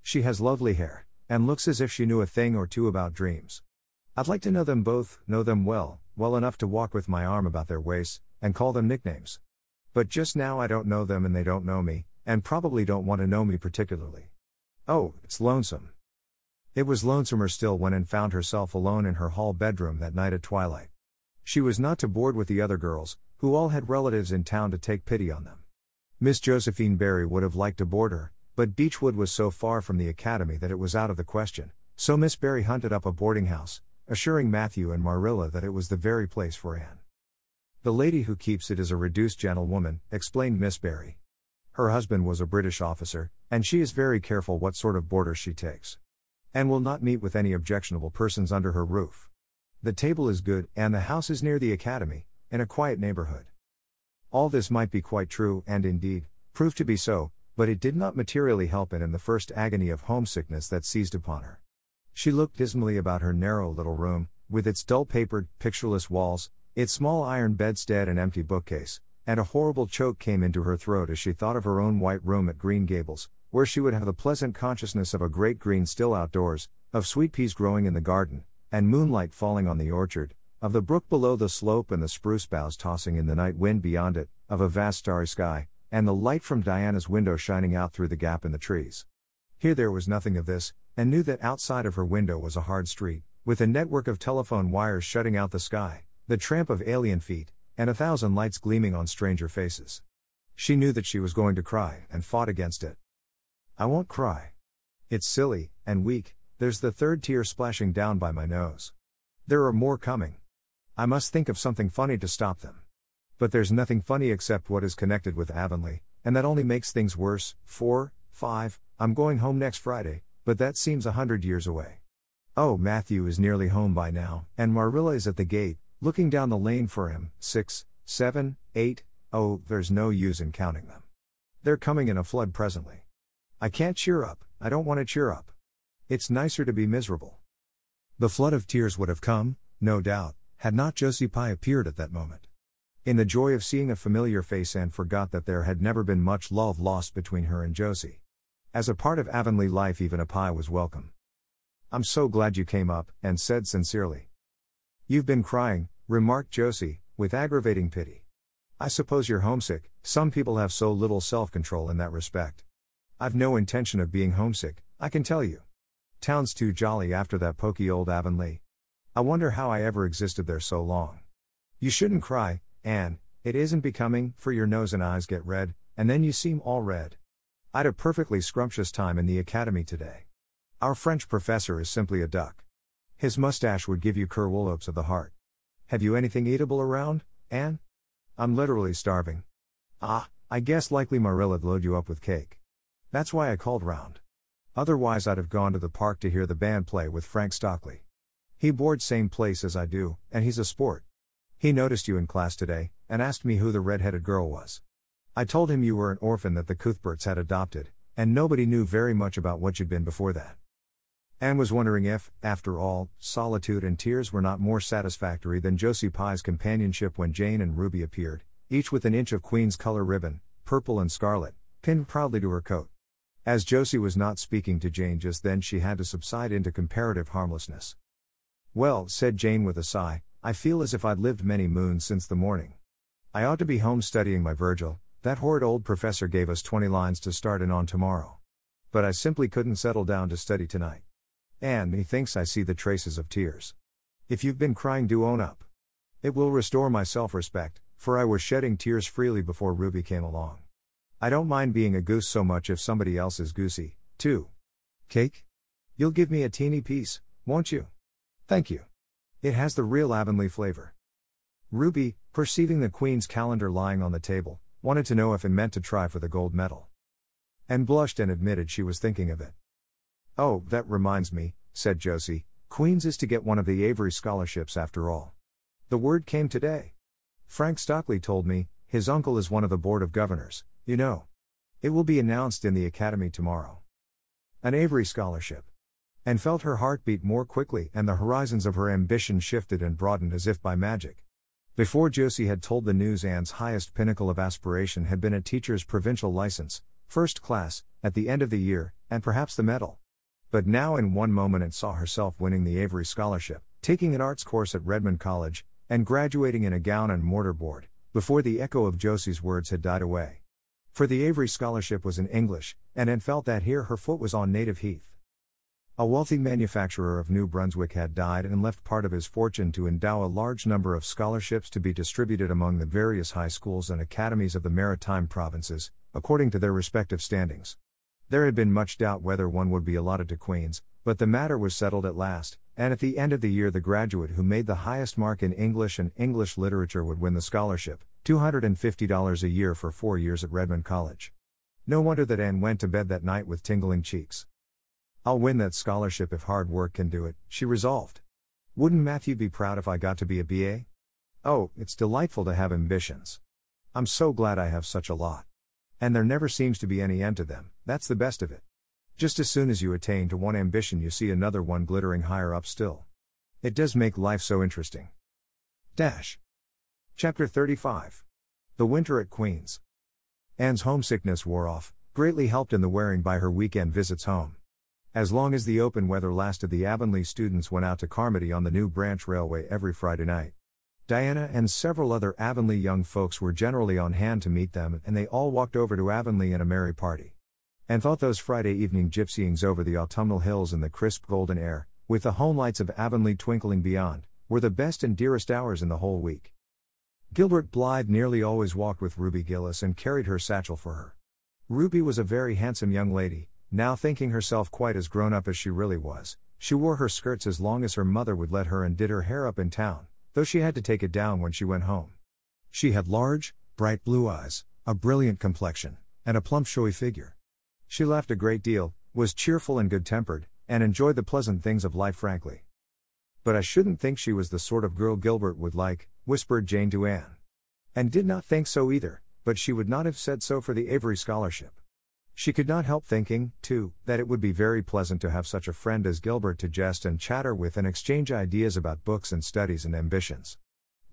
She has lovely hair, and looks as if she knew a thing or two about dreams. I'd like to know them both, know them well, well enough to walk with my arm about their waists, and call them nicknames. But just now I don't know them and they don't know me, and probably don't want to know me particularly. Oh, it's lonesome. It was lonesomer still when Anne found herself alone in her hall bedroom that night at twilight. She was not to board with the other girls, who all had relatives in town to take pity on them. Miss Josephine Barry would have liked to board her, but Beechwood was so far from the academy that it was out of the question, so Miss Barry hunted up a boarding house, assuring Matthew and Marilla that it was the very place for Anne. The lady who keeps it is a reduced gentlewoman, explained Miss Barry. Her husband was a British officer, and she is very careful what sort of boarders she takes. And will not meet with any objectionable persons under her roof. The table is good, and the house is near the academy, in a quiet neighborhood. All this might be quite true, and indeed, proved to be so, but it did not materially help Anne in the first agony of homesickness that seized upon her. She looked dismally about her narrow little room, with its dull papered, pictureless walls, its small iron bedstead and empty bookcase, and a horrible choke came into her throat as she thought of her own white room at Green Gables, where she would have the pleasant consciousness of a great green still outdoors, of sweet peas growing in the garden, and moonlight falling on the orchard, of the brook below the slope and the spruce boughs tossing in the night wind beyond it, of a vast starry sky, and the light from Diana's window shining out through the gap in the trees. Here there was nothing of this, and knew that outside of her window was a hard street, with a network of telephone wires shutting out the sky, the tramp of alien feet, and a thousand lights gleaming on stranger faces. She knew that she was going to cry, and fought against it. I won't cry. It's silly, and weak, there's the third tear splashing down by my nose. There are more coming. I must think of something funny to stop them. But there's nothing funny except what is connected with Avonlea, and that only makes things worse. 4, 5, I'm going home next Friday, but that seems a hundred years away. Oh, Matthew is nearly home by now, and Marilla is at the gate, looking down the lane for him. Six, seven, eight, oh, there's no use in counting them. They're coming in a flood presently. I can't cheer up, I don't want to cheer up. It's nicer to be miserable. The flood of tears would have come, no doubt, had not Josie Pye appeared at that moment. In the joy of seeing a familiar face, Anne forgot that there had never been much love lost between her and Josie. As a part of Avonlea life, even a Pye was welcome. I'm so glad you came up, Anne said sincerely. You've been crying, remarked Josie, with aggravating pity. I suppose you're homesick, some people have so little self control in that respect. I've no intention of being homesick, I can tell you. Town's too jolly after that poky old Avonlea. I wonder how I ever existed there so long. You shouldn't cry, Anne, it isn't becoming, for your nose and eyes get red, and then you seem all red. I'd a perfectly scrumptious time in the academy today. Our French professor is simply a duck. His mustache would give you kerwollops of the heart. Have you anything eatable around, Anne? I'm literally starving. Ah, I guess likely Marilla'd load you up with cake. That's why I called round. Otherwise, I'd have gone to the park to hear the band play with Frank Stockley. He boards same place as I do, and he's a sport. He noticed you in class today, and asked me who the red-headed girl was. I told him you were an orphan that the Cuthberts had adopted, and nobody knew very much about what you'd been before that. Anne was wondering if, after all, solitude and tears were not more satisfactory than Josie Pye's companionship when Jane and Ruby appeared, each with an inch of Queen's color ribbon, purple and scarlet, pinned proudly to her coat. As Josie was not speaking to Jane just then, she had to subside into comparative harmlessness. Well, said Jane with a sigh, I feel as if I'd lived many moons since the morning. I ought to be home studying my Virgil, that horrid old professor gave us 20 lines to start in on tomorrow. But I simply couldn't settle down to study tonight. Anne methinks I see the traces of tears. If you've been crying, do own up. It will restore my self respect, for I was shedding tears freely before Ruby came along. I don't mind being a goose so much if somebody else is goosey, too. Cake? You'll give me a teeny piece, won't you? Thank you. It has the real Avonlea flavor. Ruby, perceiving the Queen's calendar lying on the table, wanted to know if it meant to try for the gold medal. Anne blushed and admitted she was thinking of it. Oh, that reminds me, said Josie, Queen's is to get one of the Avery scholarships after all. The word came today. Frank Stockley told me, his uncle is one of the board of governors, you know. It will be announced in the academy tomorrow. An Avery scholarship. Anne felt her heart beat more quickly and the horizons of her ambition shifted and broadened as if by magic. Before Josie had told the news Anne's highest pinnacle of aspiration had been a teacher's provincial license, first class, at the end of the year, and perhaps the medal. But now in one moment it saw herself winning the Avery Scholarship, taking an arts course at Redmond College, and graduating in a gown and mortar board, before the echo of Josie's words had died away. For the Avery Scholarship was in English, and Anne felt that here her foot was on native heath. A wealthy manufacturer of New Brunswick had died and left part of his fortune to endow a large number of scholarships to be distributed among the various high schools and academies of the maritime provinces, according to their respective standings. There had been much doubt whether one would be allotted to Queen's, but the matter was settled at last, and at the end of the year, the graduate who made the highest mark in English and English literature would win the scholarship $250 a year for four years at Redmond College. No wonder that Anne went to bed that night with tingling cheeks. I'll win that scholarship if hard work can do it, she resolved. Wouldn't Matthew be proud if I got to be a BA? Oh, it's delightful to have ambitions. I'm so glad I have such a lot. And there never seems to be any end to them, that's the best of it. Just as soon as you attain to one ambition, you see another one glittering higher up still. It does make life so interesting. Dash. Chapter 35 The Winter at Queen's. Anne's homesickness wore off, greatly helped in the wearing by her weekend visits home. As long as the open weather lasted, the Avonlea students went out to Carmody on the new branch railway every Friday night. Diana and several other Avonlea young folks were generally on hand to meet them, and they all walked over to Avonlea in a merry party. Anne thought those Friday evening gypsyings over the autumnal hills in the crisp golden air, with the home lights of Avonlea twinkling beyond, were the best and dearest hours in the whole week. Gilbert Blythe nearly always walked with Ruby Gillis and carried her satchel for her. Ruby was a very handsome young lady, now thinking herself quite as grown up as she really was. She wore her skirts as long as her mother would let her and did her hair up in town, though she had to take it down when she went home. She had large, bright blue eyes, a brilliant complexion, and a plump showy figure. She laughed a great deal, was cheerful and good tempered, and enjoyed the pleasant things of life frankly. But I shouldn't think she was the sort of girl Gilbert would like, whispered Jane to Anne. And did not think so either, but she would not have said so for the Avery Scholarship. She could not help thinking, too, that it would be very pleasant to have such a friend as Gilbert to jest and chatter with and exchange ideas about books and studies and ambitions.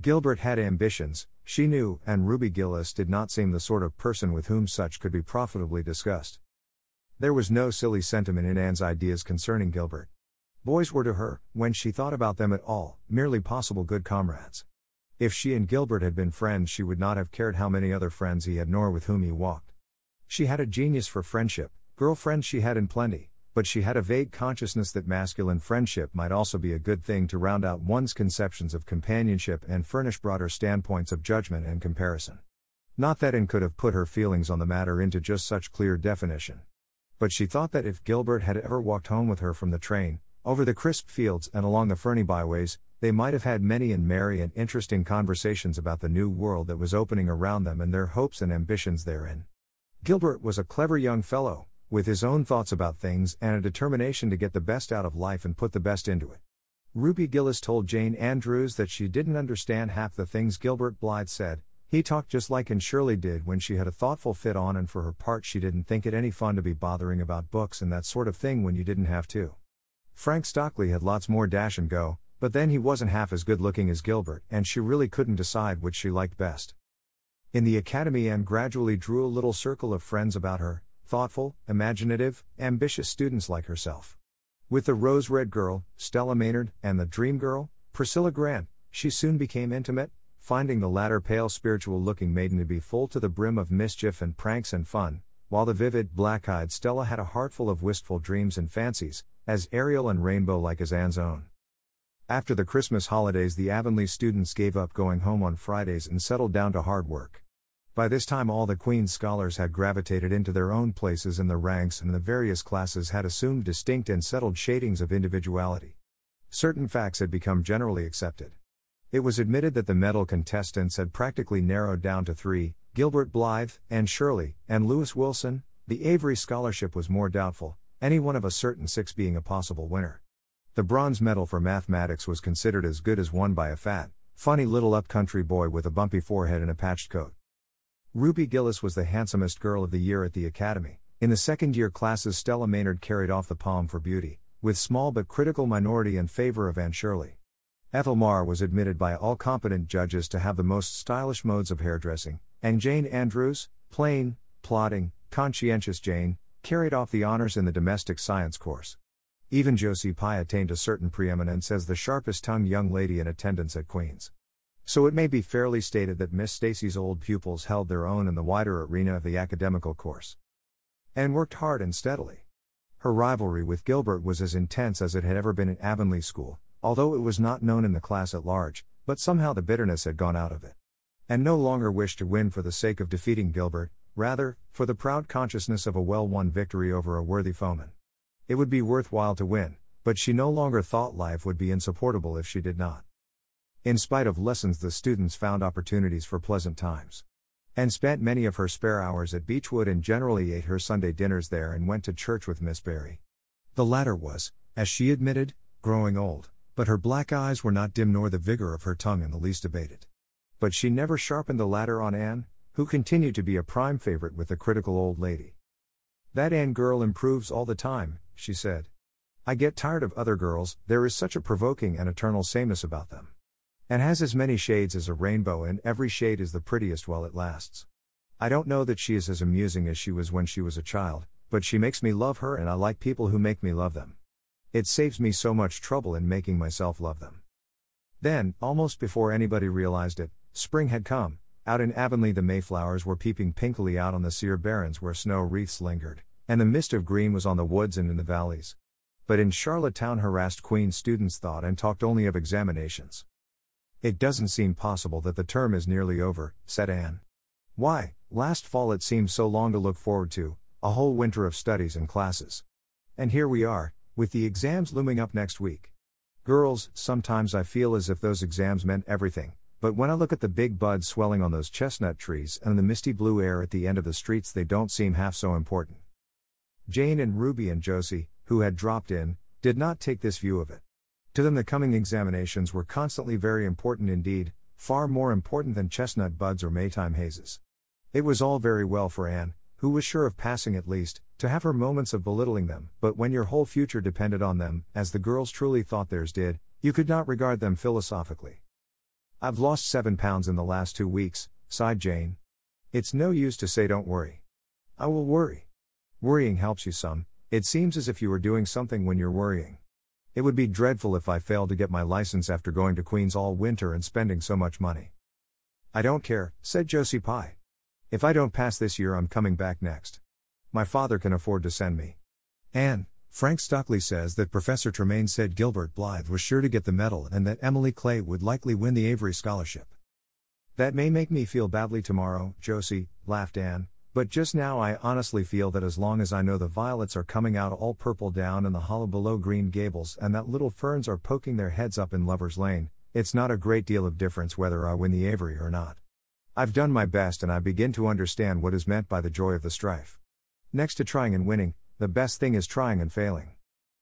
Gilbert had ambitions, she knew, and Ruby Gillis did not seem the sort of person with whom such could be profitably discussed. There was no silly sentiment in Anne's ideas concerning Gilbert. Boys were to her, when she thought about them at all, merely possible good comrades. If she and Gilbert had been friends, she would not have cared how many other friends he had nor with whom he walked. She had a genius for friendship, girlfriends she had in plenty, but she had a vague consciousness that masculine friendship might also be a good thing to round out one's conceptions of companionship and furnish broader standpoints of judgment and comparison. Not that Anne could have put her feelings on the matter into just such clear definition. But she thought that if Gilbert had ever walked home with her from the train, over the crisp fields and along the ferny byways, they might have had many and merry and interesting conversations about the new world that was opening around them and their hopes and ambitions therein. Gilbert was a clever young fellow, with his own thoughts about things and a determination to get the best out of life and put the best into it. Ruby Gillis told Jane Andrews that she didn't understand half the things Gilbert Blythe said. He talked just like Anne Shirley did when she had a thoughtful fit on, and for her part, she didn't think it any fun to be bothering about books and that sort of thing when you didn't have to. Frank Stockley had lots more dash and go, but then he wasn't half as good looking as Gilbert, and she really couldn't decide which she liked best. In the academy, Anne gradually drew a little circle of friends about her, thoughtful, imaginative, ambitious students like herself. With the Rose Red Girl, Stella Maynard, and the Dream Girl, Priscilla Grant, she soon became intimate, finding the latter pale spiritual looking maiden to be full to the brim of mischief and pranks and fun, while the vivid, black eyed Stella had a heart full of wistful dreams and fancies, as aerial and rainbow like as Anne's own. After the Christmas holidays, the Avonlea students gave up going home on Fridays and settled down to hard work. By this time, all the Queen's scholars had gravitated into their own places in the ranks, and the various classes had assumed distinct and settled shadings of individuality. Certain facts had become generally accepted. It was admitted that the medal contestants had practically narrowed down to three Gilbert Blythe, Anne Shirley, and Lewis Wilson. The Avery Scholarship was more doubtful, any one of a certain six being a possible winner. The bronze medal for mathematics was considered as good as won by a fat, funny little upcountry boy with a bumpy forehead and a patched coat. Ruby Gillis was the handsomest girl of the year at the Academy. In the second year classes, Stella Maynard carried off the palm for beauty, with small but critical minority in favor of Anne Shirley. Ethel Marr was admitted by all competent judges to have the most stylish modes of hairdressing, and Jane Andrews, plain, plodding, conscientious Jane, carried off the honors in the domestic science course. Even Josie Pye attained a certain preeminence as the sharpest tongued young lady in attendance at Queen's. So it may be fairly stated that Miss Stacy's old pupils held their own in the wider arena of the academical course. Anne worked hard and steadily. Her rivalry with Gilbert was as intense as it had ever been at Avonlea School, although it was not known in the class at large, but somehow the bitterness had gone out of it. Anne no longer wished to win for the sake of defeating Gilbert, rather, for the proud consciousness of a well won victory over a worthy foeman. It would be worthwhile to win, but she no longer thought life would be insupportable if she did not. In spite of lessons, the students found opportunities for pleasant times. Anne spent many of her spare hours at Beechwood and generally ate her Sunday dinners there and went to church with Miss Barry. The latter was, as she admitted, growing old, but her black eyes were not dim nor the vigor of her tongue in the least abated. But she never sharpened the latter on Anne, who continued to be a prime favorite with the critical old lady. That Anne girl improves all the time, she said. I get tired of other girls, there is such a provoking and eternal sameness about them Anne has as many shades as a rainbow, and every shade is the prettiest while it lasts. I don't know that she is as amusing as she was when she was a child, but she makes me love her, and I like people who make me love them. It saves me so much trouble in making myself love them. Then, almost before anybody realized it, spring had come. Out in Avonlea, the Mayflowers were peeping pinkily out on the sere barrens where snow wreaths lingered, and the mist of green was on the woods and in the valleys. But in Charlottetown, harassed Queen students thought and talked only of examinations. It doesn't seem possible that the term is nearly over, said Anne. Why, last fall it seemed so long to look forward to, a whole winter of studies and classes. And here we are, with the exams looming up next week. Girls, sometimes I feel as if those exams meant everything, but when I look at the big buds swelling on those chestnut trees and the misty blue air at the end of the streets, they don't seem half so important. Jane and Ruby and Josie, who had dropped in, did not take this view of it. To them, the coming examinations were constantly very important indeed, far more important than chestnut buds or Maytime hazes. It was all very well for Anne, who was sure of passing at least, to have her moments of belittling them, but when your whole future depended on them, as the girls truly thought theirs did, you could not regard them philosophically. I've lost seven pounds in the last two weeks, sighed Jane. It's no use to say don't worry. I will worry. Worrying helps you some, it seems as if you are doing something when you're worrying. It would be dreadful if I failed to get my license after going to Queens all winter and spending so much money. I don't care, said Josie Pye. If I don't pass this year, I'm coming back next. My father can afford to send me. Anne, Frank Stockley says that Professor Tremaine said Gilbert Blythe was sure to get the medal and that Emily Clay would likely win the Avery Scholarship. That may make me feel badly tomorrow, Josie, laughed Anne, but just now I honestly feel that as long as I know the violets are coming out all purple down in the hollow below Green Gables and that little ferns are poking their heads up in Lover's Lane, it's not a great deal of difference whether I win the Avery or not. I've done my best and I begin to understand what is meant by the joy of the strife. Next to trying and winning, the best thing is trying and failing.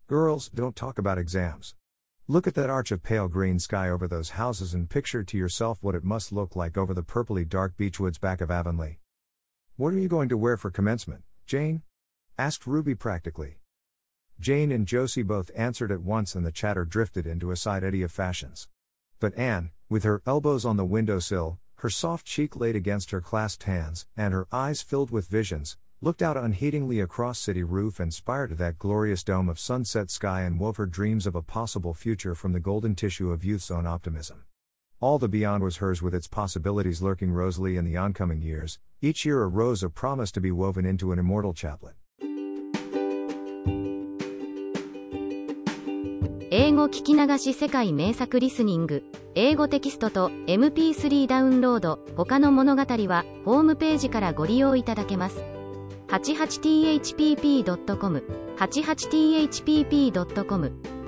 Girls, don't talk about exams. Look at that arch of pale green sky over those houses and picture to yourself what it must look like over the purply dark beechwoods back of Avonlea. What are you going to wear for commencement, Jane? asked Ruby practically. Jane and Josie both answered at once, and the chatter drifted into a side eddy of fashions. But Anne, with her elbows on the window sill, her soft cheek laid against her clasped hands, and her eyes filled with visions, looked out unheedingly across city roof and spire to that glorious dome of sunset sky and wove her dreams of a possible future from the golden tissue of youth's own optimism. All the beyond was hers with its possibilities lurking rosily in the oncoming years, each year a rose of promise to be woven into an 英英語聞き流し世界名作リスニング英語テキストと MP3 ダウンロード他の物語はホームページからご利用いただけます 88thpp.com 88thpp.com